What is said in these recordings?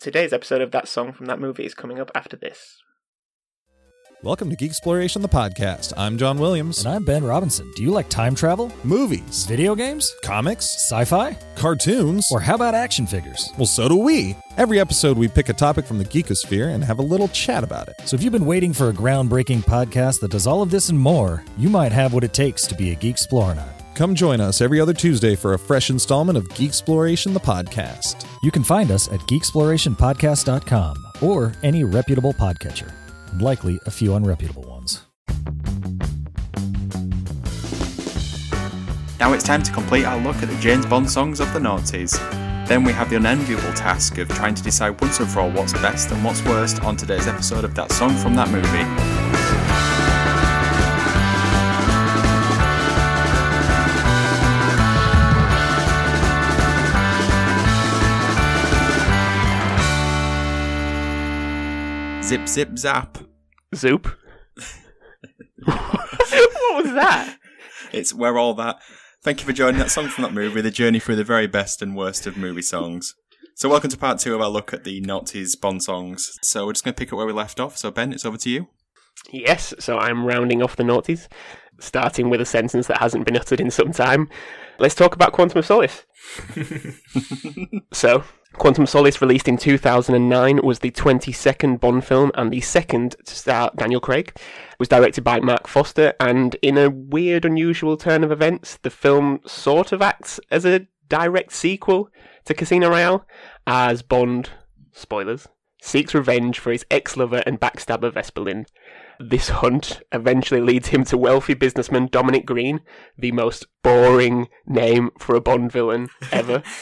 Today's episode of that song from that movie is coming up after this. Welcome to Geek Exploration, the podcast. I'm John Williams. And I'm Ben Robinson. Do you like time travel? Movies, Video games? comics, Sci fi? cartoons, Or how about action figures? well, so do we. Every episode, we pick a topic from the geekosphere and have a little chat about it. So if you've been waiting for a groundbreaking podcast that does all of this and more, you might have what it takes to be a Geek Explorer. Come join us every other Tuesday for a fresh installment of Geek Exploration, the podcast. You can find us at geeksplorationpodcast.com or any reputable podcatcher, and likely a few unreputable ones. Now it's time to complete our look at the James Bond songs of the noughties. Then we have the unenviable task of trying to decide once and for all what's best and what's worst on today's episode of that song from that movie. Zip zip zap. Zoop. what was that? It's We're All That. Thank you for joining that song from that movie, the journey through the very best and worst of movie songs. So, welcome to part two of our look at the noughties Bond songs. So, we're just going to pick up where we left off. So, Ben, it's over to you. Yes, so I'm rounding off the noughties, starting with a sentence that hasn't been uttered in some time. Let's talk about Quantum of Solace. so, Quantum Solace, released in 2009, was the 22nd Bond film and the second to star Daniel Craig. It was directed by Marc Forster, and in a weird, unusual turn of events, the film sort of acts as a direct sequel to Casino Royale, as Bond, spoilers, seeks revenge for his ex-lover and backstabber Vesper Lynd. This hunt eventually leads him to wealthy businessman Dominic Green, the most boring name for a Bond villain ever.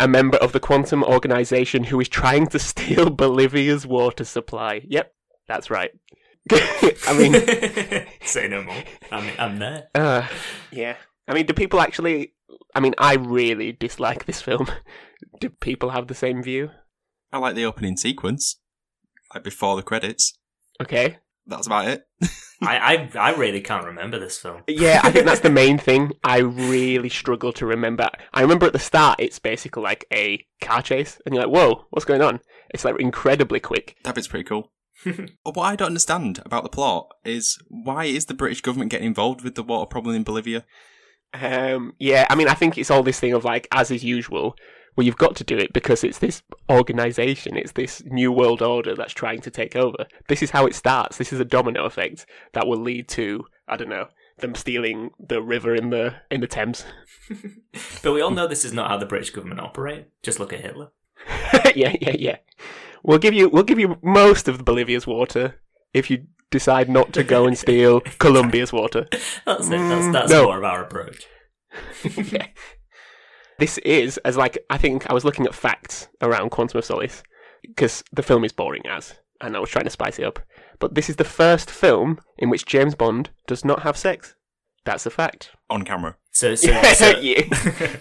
a member of the Quantum Organization who is trying to steal Bolivia's water supply. Yep, that's right. I mean, Say no more. I'm, I'm there. uh, yeah. I mean, do people actually? I mean, I really dislike this film. Do people have the same view? I like the opening sequence, like before the credits. Okay. That's about it. I, I, I really can't remember this film. Yeah, I think that's the main thing. I really struggle to remember. I remember at the start, it's basically like a car chase, and you're like, "Whoa, what's going on?" It's like incredibly quick. That bit's pretty cool. What I don't understand about the plot is why is the British government getting involved with the water problem in Bolivia? Um, yeah, I mean, I think it's all this thing of like, as is usual, well, you've got to do it because it's this organization, it's this new world order that's trying to take over. This is how it starts. This is a domino effect that will lead to, I don't know, them stealing the river in the in the Thames. But we all know this is not how the British government operate. Just look at Hitler. yeah, yeah, yeah. We'll give you we'll give you most of Bolivia's water if you decide not to go and steal Colombia's water. That's it. That's, that's no. more of our approach. yeah. This is as like I think I was looking at facts around Quantum of Solace because the film is boring as, and I was trying to spice it up. But this is the first film in which James Bond does not have sex. That's a fact. On camera. So, so, so Yeah.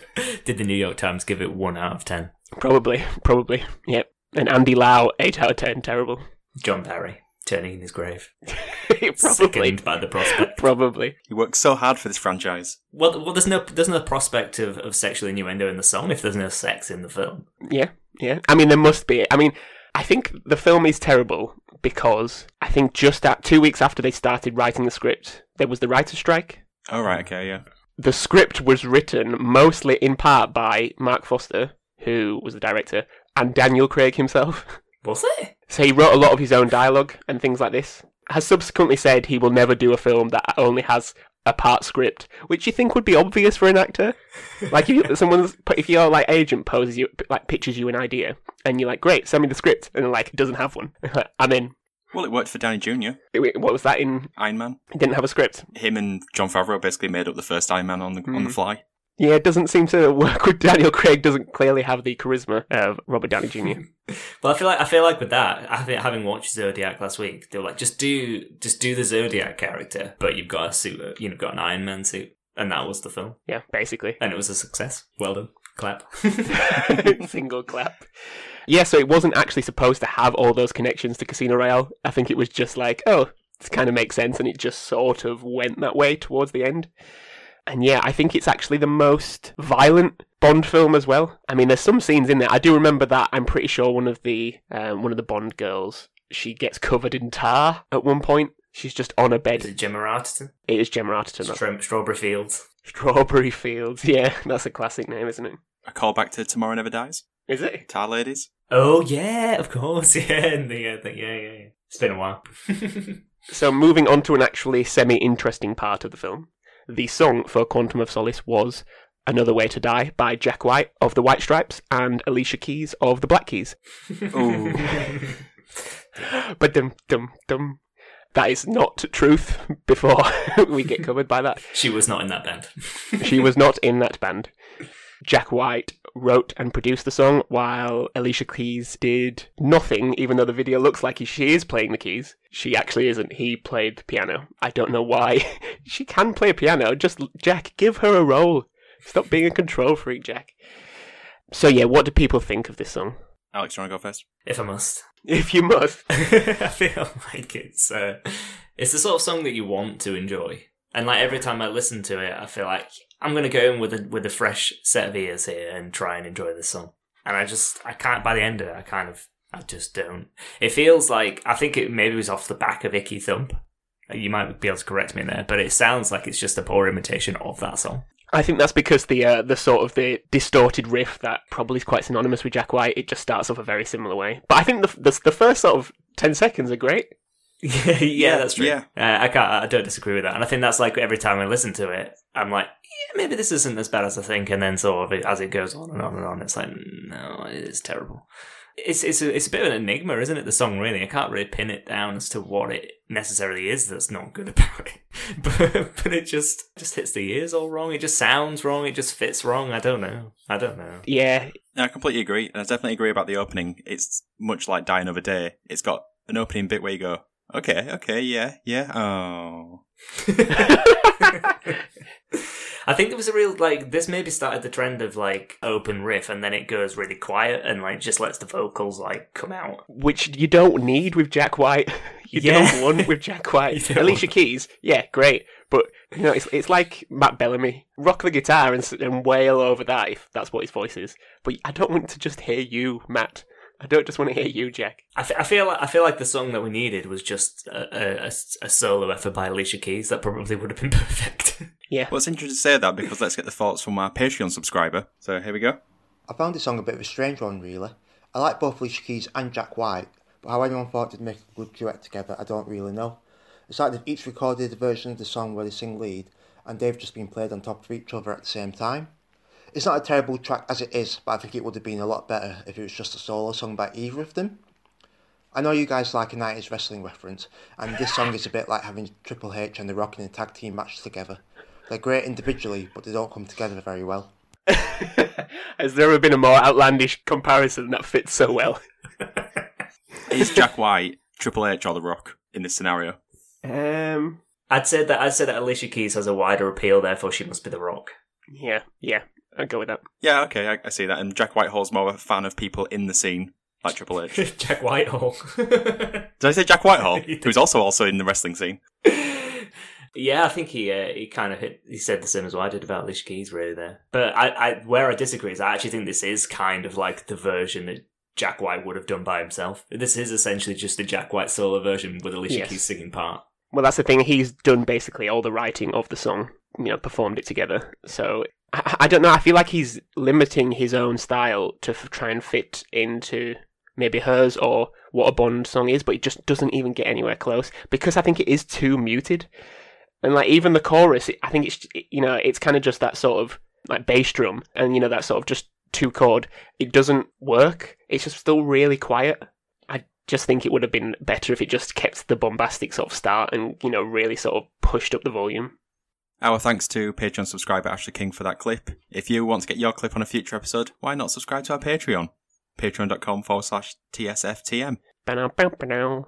did the New York Times give it one out of ten? Probably, probably. Yep. And Andy Lau, eight out of ten. Terrible. John Barry turning in his grave, probably, sickened by the prospect. probably. He worked so hard for this franchise. Well, well, there's no there's no prospect of, of sexual innuendo in the song if there's no sex in the film. Yeah, yeah. I mean, there must be. I mean, I think the film is terrible because I think just at two weeks after they started writing the script, there was the writer's strike. Oh, right, okay, yeah. The script was written mostly in part by Marc Forster, who was the director, and Daniel Craig himself. Was it? So he wrote a lot of his own dialogue and things like this. Has subsequently said he will never do a film that only has a part script, which you think would be obvious for an actor. Like if you, someone's if your like agent poses you like pitches you an idea, and you're like, great, send me the script, and like, it doesn't have one. I'm in. Well, it worked for Downey Jr., What was that in? Iron Man. It didn't have a script. Him and Jon Favreau basically made up the first Iron Man on the on the Hmm. fly. Yeah, it doesn't seem to work with Daniel Craig. Doesn't clearly have the charisma of Robert Downey Jr. Well, I feel like I feel like with that, I think having watched Zodiac last week, they were like, just do just do the Zodiac character, but you've got a suit, you know, got an Iron Man suit, and that was the film, yeah, basically. and it was a success. Well done, clap. Single clap. Yeah, so it wasn't actually supposed to have all those connections to Casino Royale. I think it was just like, oh, this kind of makes sense, and it just sort of went that way towards the end. And yeah, I think it's actually the most violent Bond film as well. I mean, there's some scenes in there. I do remember that. I'm pretty sure one of the um, one of the Bond girls she gets covered in tar at one point. She's just on a bed. Is it Gemma Arterton? It is Gemma Arterton. that's- Stra- Strawberry Fields. Strawberry Fields. Yeah, that's a classic name, isn't it? A callback to Tomorrow Never Dies. Is it? Tar Ladies. Oh yeah, of course. Yeah, and the, uh, the, yeah, yeah, yeah. It's been a while. So moving on to an actually semi-interesting part of the film, the song for Quantum of Solace was "Another Way to Die" by Jack White of the White Stripes and Alicia Keys of the Black Keys. But dum dum dum. That is not truth. Before we get covered by that, she was not in that band. she was not in that band. Jack White wrote and produced the song, while Alicia Keys did nothing, even though the video looks like she is playing the keys. She actually isn't. He played the piano. I don't know why. she can play a piano. Just, Jack, give her a role. Stop being a control freak, Jack. So, yeah, what do people think of this song? Alex, do you want to go first? if I must. If you must. I feel like it's uh, it's the sort of song that you want to enjoy, and like every time I listen to it, I feel like I'm gonna go in with a with a fresh set of ears here and try and enjoy this song. And I just I can't. By the end of it, I kind of I just don't. It feels like I think it maybe was off the back of Icky Thump. You might be able to correct me there, but it sounds like it's just a poor imitation of that song. I think that's because the uh, the sort of the distorted riff that probably is quite synonymous with Jack White. It just starts off a very similar way. But I think the the, the first sort of ten seconds are great. yeah, yeah, that's true. yeah. Uh, I can't. I don't disagree with that, and I think that's like every time I listen to it, I'm like, yeah, maybe this isn't as bad as I think, and then sort of as it goes on and on and on, it's like, no, it is terrible. It's it's a, it's a bit of an enigma, isn't it? The song really, I can't really pin it down as to what it necessarily is that's not good about it, but but it just just hits the ears all wrong. It just sounds wrong. It just fits wrong. I don't know. I don't know. Yeah, No, I completely agree. And I definitely agree about the opening. It's much like Die Another Day. It's got an opening bit where you go, okay, okay, yeah, yeah, oh. I think there was a real like this maybe started the trend of like open riff and then it goes really quiet and like just lets the vocals like come out. which you don't need with Jack White. You Yeah. don't want with Jack White. Alicia Keys, yeah, great, but you know it's it's like Matt Bellamy. Rock the guitar and, and wail over that if that's what his voice is. But I don't want to just hear you, Matt. I don't just want to hear you, Jack. I, f- I feel like I feel like the song that we needed was just a, a, a, a solo effort by Alicia Keys that probably would have been perfect. Yeah, Well, it's interesting to say that because let's get the thoughts from our Patreon subscriber. So here we go. I found this song a bit of a strange one, really. I like both Alicia Keys and Jack White, but how anyone thought they'd make a good duet together, I don't really know. It's like they've each recorded a version of the song where they sing lead, and they've just been played on top of each other at the same time. It's not a terrible track as it is, but I think it would have been a lot better if it was just a solo song by either of them. I know you guys like a 90s wrestling reference, and this song is a bit like having Triple H and The Rock in a tag team match together. They're great individually, but they don't come together very well. has there ever been a more outlandish comparison that fits so well? Is Jack White Triple H or The Rock in this scenario? Um, I'd say that I'd say that Alicia Keys has a wider appeal, therefore she must be the Rock. yeah, yeah, I'd go with that. Yeah, okay, I, I see that. And Jack Whitehall's more of a fan of people in the scene, like Triple H. Jack Whitehall. Did I say Jack Whitehall? Who's also also in the wrestling scene. yeah, I think he uh, he kind of hit. He said the same as what I did about Alicia Keys, really. There, but I, I where I disagree is I actually think this is kind of like the version that Jack White would have done by himself. This is essentially just a Jack White solo version with Alicia Yes. Keys singing part. Well, that's the thing. He's done basically all the writing of the song, you know, performed it together. So I, I don't know. I feel like he's limiting his own style to f- try and fit into maybe hers or what a Bond song is, but it just doesn't even get anywhere close because I think it is too muted. And like even the chorus, I think it's you know it's kind of just that sort of like bass drum and you know that sort of just two chord. It doesn't work. It's just still really quiet. I just think it would have been better if it just kept the bombastic sort of start and you know really sort of pushed up the volume. Our thanks to Patreon subscriber Ashley King for that clip. If you want to get your clip on a future episode, why not subscribe to our Patreon? Patreon.com forward slash TSFTM. Ba-now, bow, ba-now.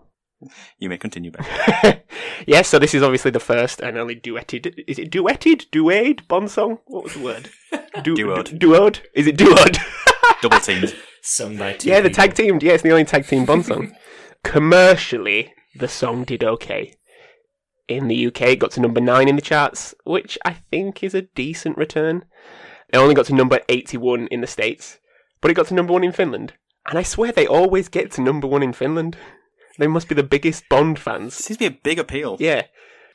You may continue, Ben. yes, so this is obviously the first and only duetted. Is it duetted? Duade? Bond song? What was the word? Du- Duode. du- duode? Is it duode? Double teamed. Sung by two. yeah, the people. tag teamed. Yeah, it's the only tag team Bond song. Commercially, the song did okay. In the UK. It got to number 9 in the charts, which I think is a decent return. It only got to number 81 in the States, but it got to number 1 in Finland. And I swear they always get to number 1 in Finland. They must be the biggest Bond fans. Seems to be a big appeal. Yeah.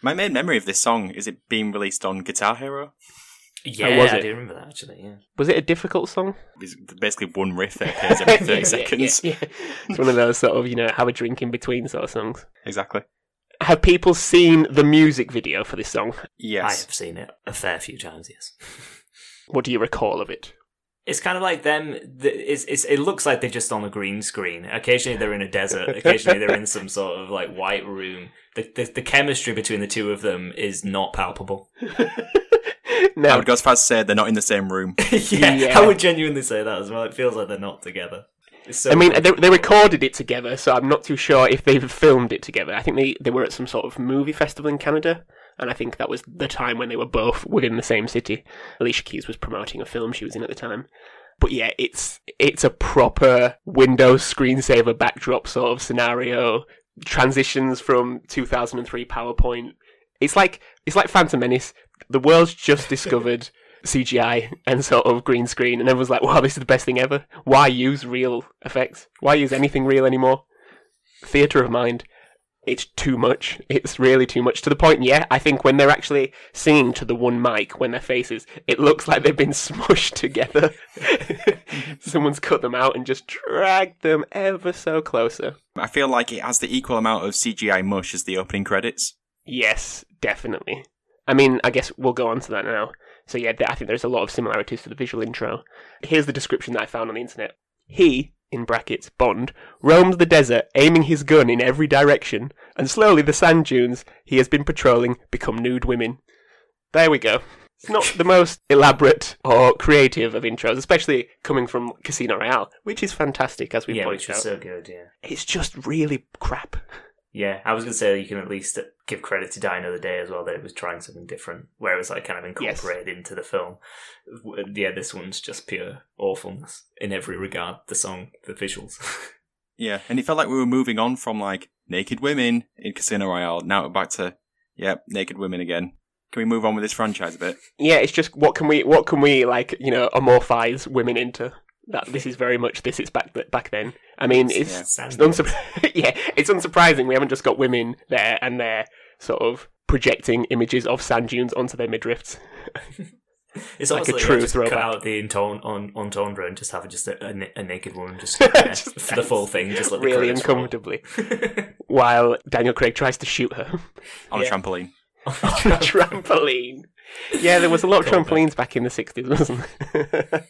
My main memory of this song is it being released on Guitar Hero. Yeah, was I it? do remember that actually. Yeah. Was it a difficult song? It's basically one riff that appears every 30 Yeah, yeah, seconds. yeah, yeah. It's one of those sort of, you know, have a drink in between sort of songs. Exactly. Have people seen the music video for this song? Yes. I have seen it a fair few times. Yes. What do you recall of it? It's kind of like them. It's, it's, it looks like they're just on a green screen. Occasionally they're in a desert. Occasionally they're in some sort of like white room. The, the, the chemistry between the two of them is not palpable. no. I would go as far as to say they're not in the same room. yeah, Yeah. I would genuinely say that as well. It feels like they're not together. So I mean, they, they recorded it together, so I'm not too sure if they've filmed it together. I think they, they were at some sort of movie festival in Canada, and I think that was the time when they were both within the same city. Alicia Keys was promoting a film she was in at the time. But yeah, it's it's a proper Windows screensaver backdrop sort of scenario. Transitions from 2003 PowerPoint. It's like it's like Phantom Menace. The world's just discovered CGI and sort of green screen, and everyone's like, "Wow, this is the best thing ever." Why use real effects? Why use anything real anymore? Theater of mind. It's too much. It's really too much to the point. Yeah, I think when they're actually singing to the one mic, when their faces, it looks like they've been smushed together. Someone's cut them out and just dragged them ever so closer. I feel like it has the equal amount of CGI mush as the opening credits. Yes, definitely. I mean, I guess we'll go on to that now. So yeah, I think there's a lot of similarities to the visual intro. Here's the description that I found on the internet. He, in brackets, Bond, roams the desert, aiming his gun in every direction, and slowly the sand dunes he has been patrolling become nude women. There we go. It's not the most elaborate or creative of intros, especially coming from Casino Royale, which is fantastic, as we yeah, pointed which was out. so good. Yeah, It's just really crap. Yeah. I was gonna say you can at least give credit to Die Another Day as well that it was trying something different, where it was like kind of Yes. incorporated into the film. Yeah, this one's just pure awfulness in every regard. The song, the visuals. Yeah, and it felt like we were moving on from like naked women in Casino Royale. Now we're back to yeah, naked women again. Can we move on with this franchise a bit? yeah, it's just what can we what can we like you know amorphize women into? That this is very much this. It's back back then. I mean, it's, Yeah. it's Sand unsup- yeah, it's unsurprising. We haven't just got women there and they're sort of projecting images of sand dunes onto their midriffs. It's Like also a yeah, true just throwback. cut out the entone on entendre and just have just a, a, a naked woman just, there Just for the full thing, just let the really credits uncomfortably, while Daniel Craig tries to shoot her. On Yeah. a trampoline. trampoline. Yeah, there was a lot of trampolines back in the 60s, wasn't there?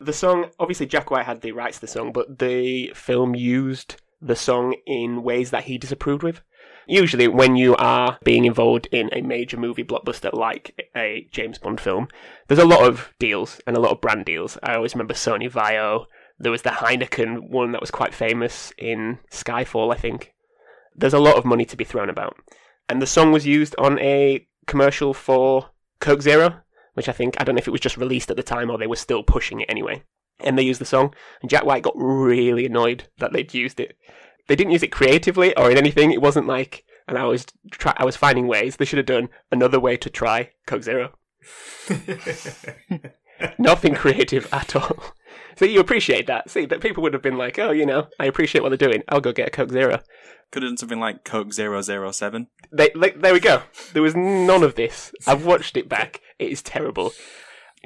The song, obviously, Jack White had the rights to the song, but the film used the song in ways that he disapproved with. Usually, when you are being involved in a major movie blockbuster like a James Bond film, there's a lot of deals and a lot of brand deals. I always remember Sony Vaio. There was the Heineken one that was quite famous in Skyfall, I think. There's a lot of money to be thrown about. And the song was used on a commercial for Coke Zero, which I think, I don't know if it was just released at the time or they were still pushing it anyway. And they used the song, and Jack White got really annoyed that they'd used it. They didn't use it creatively or in anything. It wasn't like, and I was try, I was finding ways. They should have done another way to try Coke Zero. Nothing creative at all. So you appreciate that. See, that people would have been like, oh, you know, I appreciate what they're doing. I'll go get a Coke Zero. Could have done something like Coke 007. They, like, there we go. There was none of this. I've watched it back. It is terrible.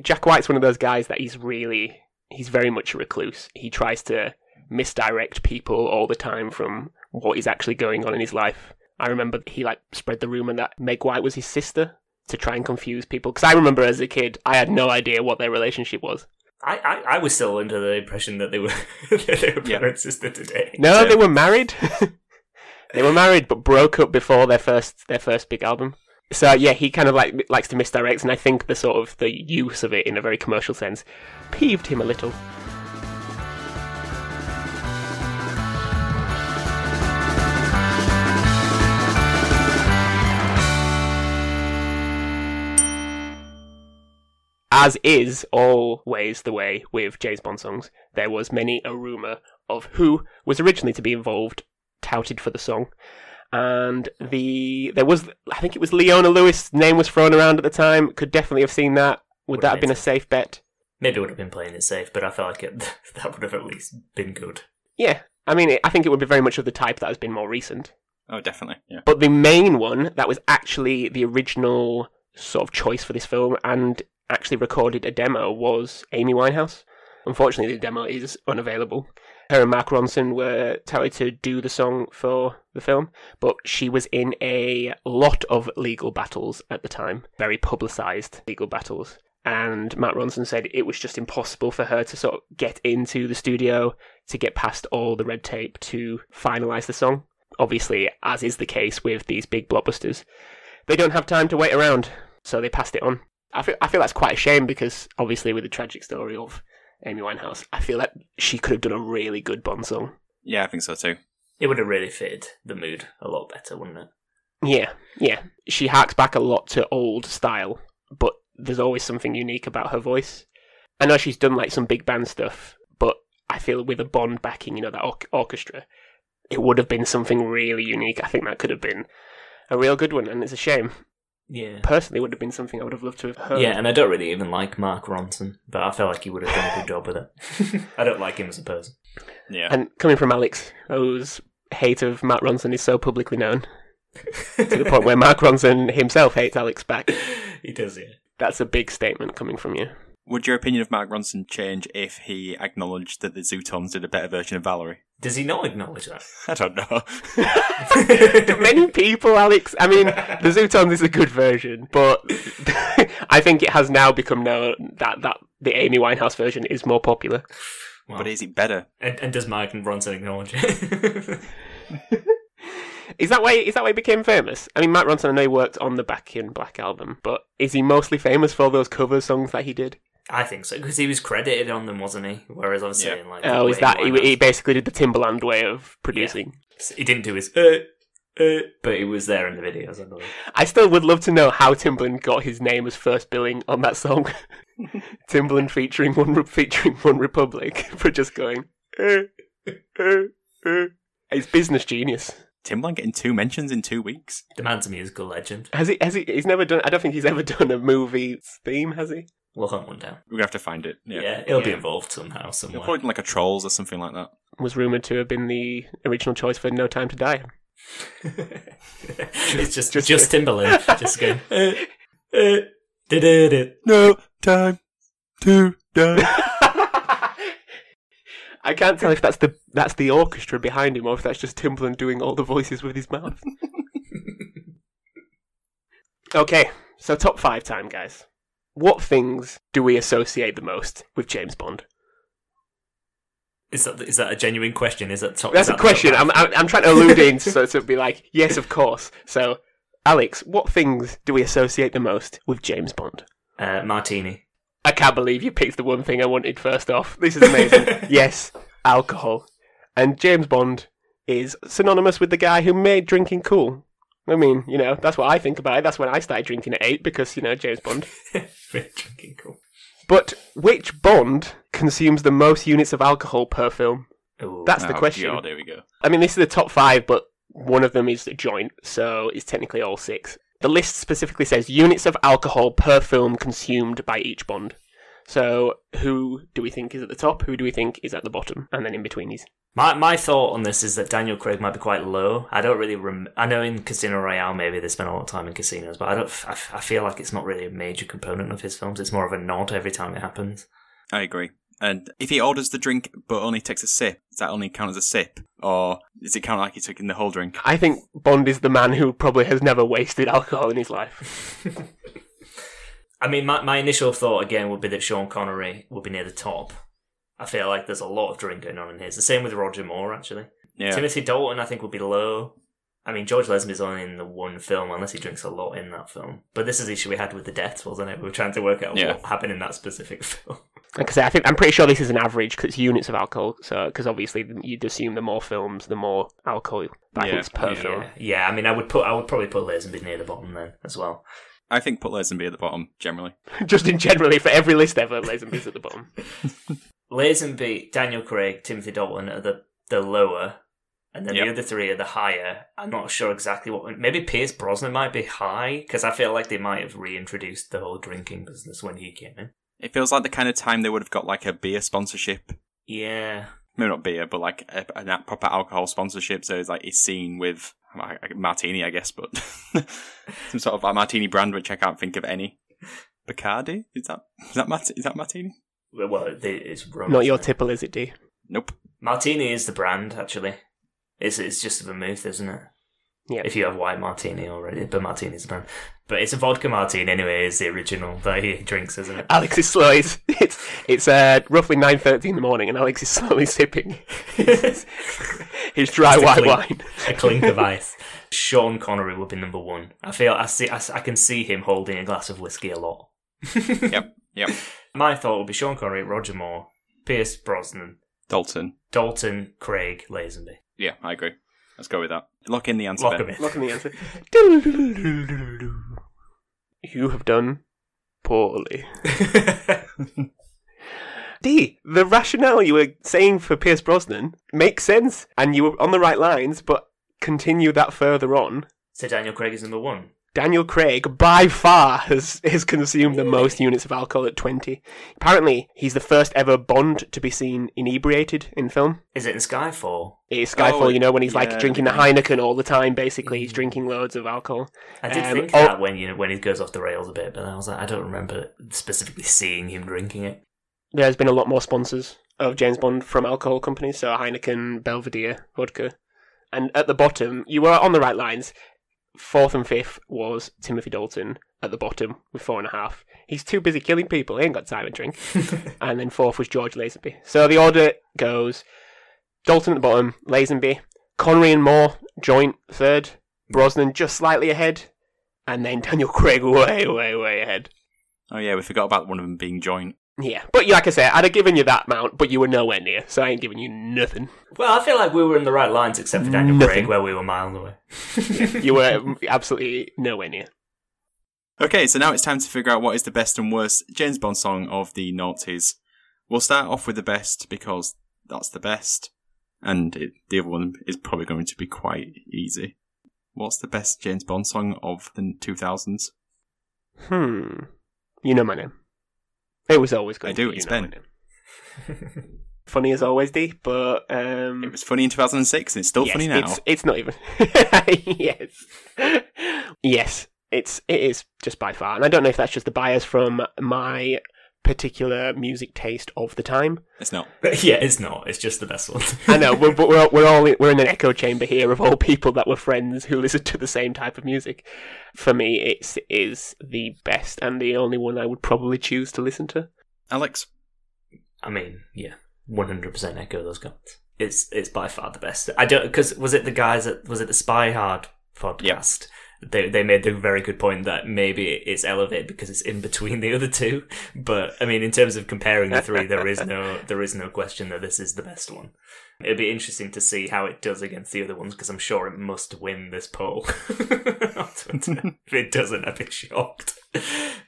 Jack White's one of those guys that he's really, he's very much a recluse. He tries to misdirect people all the time from what is actually going on in his life. I remember he like spread the rumor that Meg White was his sister to try and confuse people. Because I remember as a kid, I had no idea what their relationship was. I, I, I was still under the impression that they were that they were Yeah. and sister today. No, So- they were married. they were married, but broke up before their first their first big album. So yeah, he kind of like likes to misdirect, and I think the sort of the use of it in a very commercial sense peeved him a little. As is always the way with James Bond songs, there was many a rumour of who was originally to be involved, touted for the song, And the there was I think it was Leona Lewis name was thrown around at the time. Could definitely have seen that. Would Would that have been a safe bet? Maybe it would have been playing it safe, but I felt like it, that would have at least been good. Yeah. I mean, I think it would be very much of the type that has been more recent. Oh, definitely. Yeah. But the main one that was actually the original sort of choice for this film and actually recorded a demo was Amy Winehouse. Unfortunately, the demo is unavailable. Her and Mark Ronson were touted to do the song for the film, but she was in a lot of legal battles at the time, very publicised legal battles. And Matt Ronson said it was just impossible for her to sort of get into the studio to get past all the red tape to finalise the song. Obviously, as is the case with these big blockbusters, they don't have time to wait around, so they passed it on. I feel, I feel that's quite a shame because obviously with the tragic story of Amy Winehouse, I feel like she could have done a really good Bond song. Yeah, I think so too. It would have really fitted the mood a lot better, wouldn't it? Yeah, yeah. She harks back a lot to old style, but there's always something unique about her voice. I know she's done like some big band stuff, but I feel with a Bond backing, you know, that or- orchestra, it would have been something really unique. I think that could have been a real good one, and it's a shame. Yeah. Personally, would have been something I would have loved to have heard. Yeah, and I don't really even like Mark Ronson, but I feel like he would have done a good job with it. I don't like him as a person. Yeah. And coming from Alex, whose hate of Matt Ronson is so publicly known, to the point where Mark Ronson himself hates Alex back. he does, yeah. That's a big statement coming from you. Would your opinion of Mark Ronson change if he acknowledged that the Zutons did a better version of Valerie? Does he not acknowledge that? I don't know. Many people, Alex. I mean, the Zutons is a good version, but I think it has now become known that, that the Amy Winehouse version is more popular. Well, but is it better? and, and does Mark and Ronson acknowledge it? Is that why? Is that why he became famous? I mean, Matt Ronson. I know he worked on the Back in Black album, but is he mostly famous for all those cover songs that he did? I think so, because he was credited on them, wasn't he? Whereas obviously, Yeah. in like Oh, is that he, he basically did the Timbaland way of producing? he didn't do his uh, uh, but he was there in the videos. I believe. I still would love to know how Timbaland got his name as first billing on that song. Timbaland featuring one featuring One Republic for just going. "Eh, eh, eh." It's business genius. Timbaland getting two mentions in two weeks? The man's a musical legend. Has he? Has he? He's never done. I don't think he's ever done a movie theme. Has he? We'll hunt one down. We're going to have to find it. Yeah, Yeah. it'll be involved somehow, He'll somewhere. probably done like a Trolls or something like that. Was rumored to have been the original choice for No Time to Die. it's just just- just, Timbaland just going. Uh, uh, da-da-da. No time to die. I can't tell if that's the that's the orchestra behind him or if that's just Timbaland doing all the voices with his mouth. okay, so top five time, guys. What things do we associate the most with James Bond? Is that is that a genuine question? Is that top? That's is a question. I'm, I'm I'm trying to allude in so to be like, yes, of course. So, Alex, what things do we associate the most with James Bond? Uh, martini. I can't believe you picked the one thing I wanted first off. This is amazing. yes, alcohol. And James Bond is synonymous with the guy who made drinking cool. I mean, you know, that's what I think about it. That's when I started drinking at eight because, you know, James Bond. Drinking cool. But which Bond consumes the most units of alcohol per film? Ooh. That's the Oh, question. God, here we go. I mean, this is the top five, but one of them is a joint, so it's technically all six. The list specifically says units of alcohol per film consumed by each Bond. So, who do we think is at the top? Who do we think is at the bottom? And then in between these. My my thought on this is that Daniel Craig might be quite low. I don't really rem- I know in Casino Royale maybe they spend a lot of time in casinos, but I don't. f- I, f- I feel like it's not really a major component of his films. It's more of a nod every time it happens. I agree. And if he orders the drink but only takes a sip, does that only count as a sip? Or does it count like he's taking the whole drink? I think Bond is the man who probably has never wasted alcohol in his life. I mean, my my initial thought again would be that Sean Connery would be near the top. I feel like there's a lot of drink going on in his. The same with Roger Moore actually. Yeah. Timothy Dalton, I think, would be low. I mean, George Lazenby's only in the one film, unless he drinks a lot in that film. But this is the issue we had with the deaths, wasn't it? We were trying to work out Yeah. what happened in that specific film. Like I say, I think I'm pretty sure this is an average because it's units of alcohol. So, because obviously you'd assume the more films, the more alcohol that Yeah, hits per yeah. film. yeah, yeah. I mean, I would put, I would probably put Lazenby near the bottom then as well. I think put Lazenby at the bottom, generally. Just in generally, for every list ever, Lazenby's at the bottom. Lazenby, Daniel Craig, Timothy Dalton are the the lower, And then Yep. the other three are the higher. I'm not sure exactly what. Maybe Pierce Brosnan might be high because I feel like they might have reintroduced the whole drinking business when he came in. It feels like the kind of time they would have got like a beer sponsorship. Yeah, Maybe not beer, but like a, a proper alcohol sponsorship. So it's like it's seen with martini, I guess, but some sort of a martini brand, which I can't think of any. Bacardi is that is that Mart- is that martini? well, well it's rum. Not your tipple, is it, D? Nope. Martini is the brand actually. It's it's just a vermouth, isn't it? Yeah. If you have white martini already, but martini's the brand. But it's a vodka martini anyway. Is the original that he drinks, isn't it? Alex is slow. It's it's, it's uh, roughly nine thirty in the morning, and Alex is slowly sipping his dry Just a white clink. wine. a clink of ice. Sean Connery would be number one. I feel I see I, s- I can see him holding a glass of whiskey a lot. Yep. Yep. My thought would be Sean Connery, Roger Moore, Pierce Brosnan, Dalton. Dalton, Craig, Lazenby. Yeah, I agree. Let's go with that. Lock in the answer. Lock Ben. him in. Look at the answer. You have done poorly. D, the rationale you were saying for Pierce Brosnan makes sense, and you were on the right lines, but continue that further on. so Daniel Craig is number one. Daniel Craig, by far, has, has consumed the most units of alcohol at 20. Apparently, he's the first ever Bond to be seen inebriated in film. Is it in Skyfall? It is Skyfall, Oh, you know, when he's like drinking the Heineken all the time, basically. He's drinking loads of alcohol. I did Um, think oh- that when you when he goes off the rails a bit, but I was like, I don't remember specifically seeing him drinking it. There's been a lot more sponsors of James Bond from alcohol companies, so Heineken, Belvedere, vodka. And at the bottom, you were on the right lines. Fourth and fifth was Timothy Dalton at the bottom with four and a half. He's too busy killing people, he ain't got time to drink. and then fourth was George Lazenby. So the order goes Dalton at the bottom, Lazenby, Connery and Moore, joint third, Brosnan just slightly ahead, and then Daniel Craig way, way, way ahead. Oh yeah, we forgot about one of them being joint. Yeah, but like I said, I'd have given you that amount, but you were nowhere near, so I ain't giving you nothing. Well, I feel like we were in the right lines except for Daniel Nothing. Craig, where we were miles away. You were absolutely nowhere near. Okay, so now it's time to figure out what is the best and worst James Bond song of the noughties. We'll start off with the best because that's the best, and it, the other one is probably going to be quite easy. What's the best James Bond song of the 2000s? Hmm. You know my name. It was always going I to do, it's Ben. Funny as always, D, but um It was funny in 2006, and it's still yes, funny now. It's, it's not even. yes. yes, it's it is just by far, and I don't know if that's just the bias from my particular music taste of the time. It's not. yeah, it's not. It's just the best one. I know, we're, but we're we're all in, we're in an echo chamber here of all people that were friends who listened to the same type of music. For me, it's is the best and the only one I would probably choose to listen to. Alex? I mean, yeah, one hundred percent echo those comments. It's it's by far the best. I don't because was it the guys at was it the Spy Hard podcast? They they made the very good point that maybe it's elevated because it's in between the other two. But I mean, in terms of comparing the three, there is no there is no question that this is the best one. It'd be interesting to see how it does against the other ones because I'm sure it must win this poll. if it doesn't, I'd be shocked.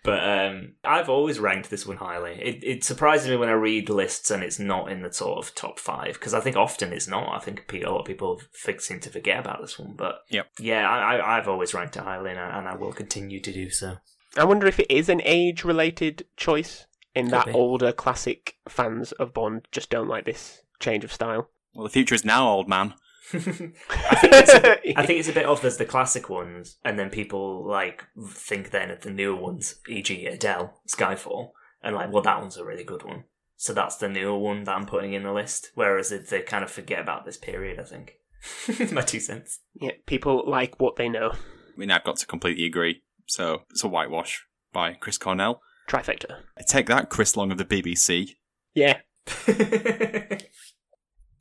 But um, I've always ranked this one highly. It, it surprises me when I read lists and it's not in the sort of top five because I think often it's not. I think a lot of people think, seem to forget about this one. But Yep. yeah, I, I, I've always ranked it highly and I, and I will continue to do so. I wonder if it is an age-related choice in Could that be. older classic fans of Bond just don't like this change of style. Well, the future is now, old man. I think it's a, I think it's a bit off. There's the classic ones, and then people like think then of the newer ones, e.g., Adele, Skyfall, and like, well, that one's a really good one. So that's the newer one that I'm putting in the list. Whereas if they kind of forget about this period, I think. My two cents. yeah, people like what they know. I mean, I've got to completely agree. So, it's a whitewash by Chris Cornell. Trifecta. I Take that, Chris Long of the BBC. Yeah.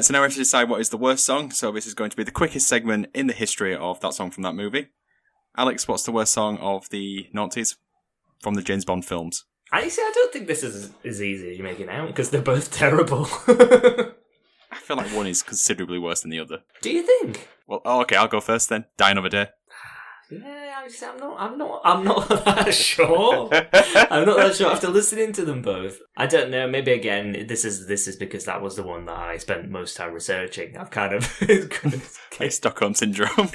So now we have to decide what is the worst song. So this is going to be the quickest segment in the history of that song from that movie. Alex, what's the worst song of the noughties from the James Bond films? I see. I don't think this is as easy as you make it out because they're both terrible. I feel like one is considerably worse than the other. Do you think? Well, oh, okay, I'll go first then. Die Another Day. Yeah, I'm not. I'm not. I'm not that sure. I'm not that sure after listening to them both. I don't know. Maybe again, this is this is because that was the one that I spent most time researching. I've kind of like Stockholm syndrome.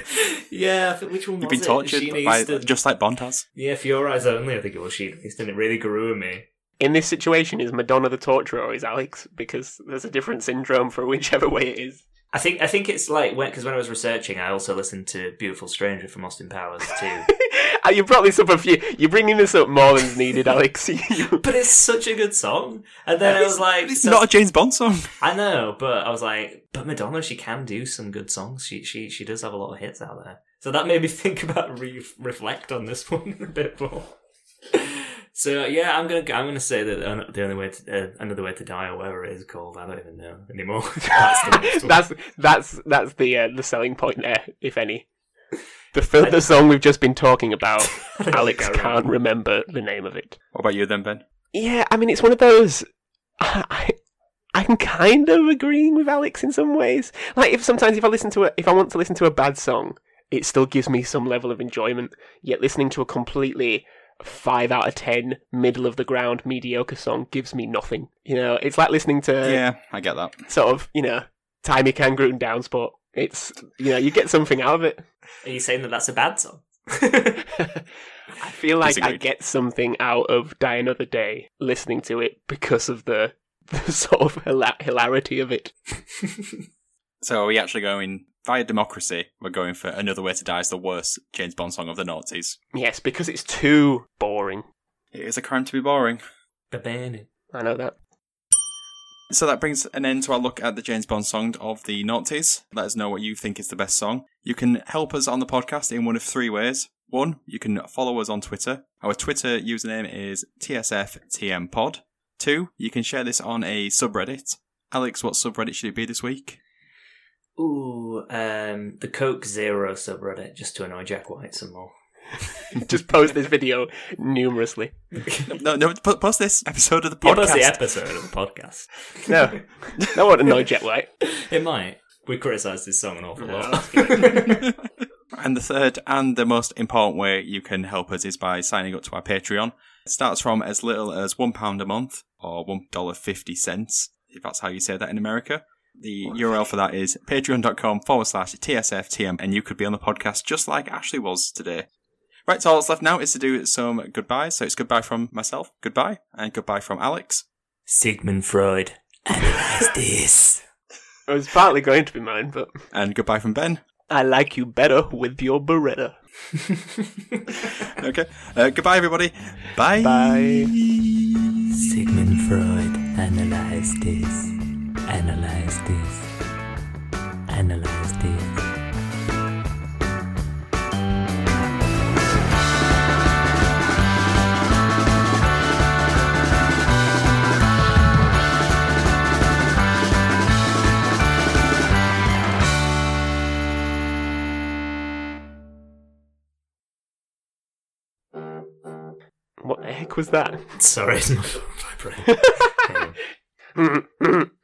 yeah. I think, which one? You've was been it? tortured Sheena by Easton. just like Bond has. Yeah, for your eyes only. I think it was Sheena Easton. It really grew on me. In this situation, is Madonna the torturer or is Alex? Because there's a different syndrome for whichever way it is. I think I think it's like when because when I was researching, I also listened to "Beautiful Stranger" from Austin Powers too. Uh, you brought this up a few. You're bringing this up more than needed, Alex. But it's such a good song. And then I was like, It's so- not a James Bond song. I know, but I was like, but Madonna, she can do some good songs. She she she does have a lot of hits out there. So that made me think about re- reflect on this one a bit more. So yeah, I'm gonna I'm gonna say that uh, the only way to, uh, another way to die or whatever it is called. I don't even know anymore. That's the that's that's that's the uh, the selling point there, if any. The fil- the song we've just been talking about, Alex can't remember. remember the name of it. What about you then, Ben? Yeah, I mean it's one of those. I, I'm kind of agreeing with Alex in some ways. Like if sometimes if I listen to a, if I want to listen to a bad song, it still gives me some level of enjoyment. Yet listening to a completely five out of ten, middle of the ground, mediocre song gives me nothing. You know, it's like listening to yeah, I get that. sort of you know Tie Me Kangaroo and Downsport. It's you know you get something out of it. Are you saying that that's a bad song? I feel like I get something out of Die Another Day listening to it because of the, the sort of hila- hilarity of it. So are we actually going via democracy? We're going for Another Way to Die is the worst James Bond song of the noughties. Yes, because it's too boring. It is a crime to be boring. Ba-bam. I know that. So that brings an end to our look at the James Bond song of the noughties. Let us know what you think is the best song. You can help us on the podcast in one of three ways. One, you can follow us on Twitter. Our Twitter username is TSFTMPod. Two, you can share this on a subreddit. Alex, what subreddit should it be this week? Ooh, um, the Coke Zero subreddit, just to annoy Jack White some more. Just post this video numerously. No, no, po- post this episode of the Yeah, podcast. that's the episode of the podcast. No, no one annoy Jet White. It might. We criticised this song an awful lot. And the third and the most important way you can help us is by signing up to our Patreon. It starts from as little as £1 a month or $1.50, if that's how you say that in America. The URL for that is patreon.com forward slash TSFTM, and you could be on the podcast just like Ashley was today. Right, so all that's left now is to do some goodbyes. So it's goodbye from myself, goodbye, and goodbye from Alex. Sigmund Freud, analyze this. It was partly going to be mine, but And goodbye from Ben. I like you better with your Beretta. Okay. Uh, goodbye, everybody. Bye. Bye. Sigmund Freud, analyze this. Analyze this. Analyze this. What the heck was that? Sorry, it's my phone vibrating.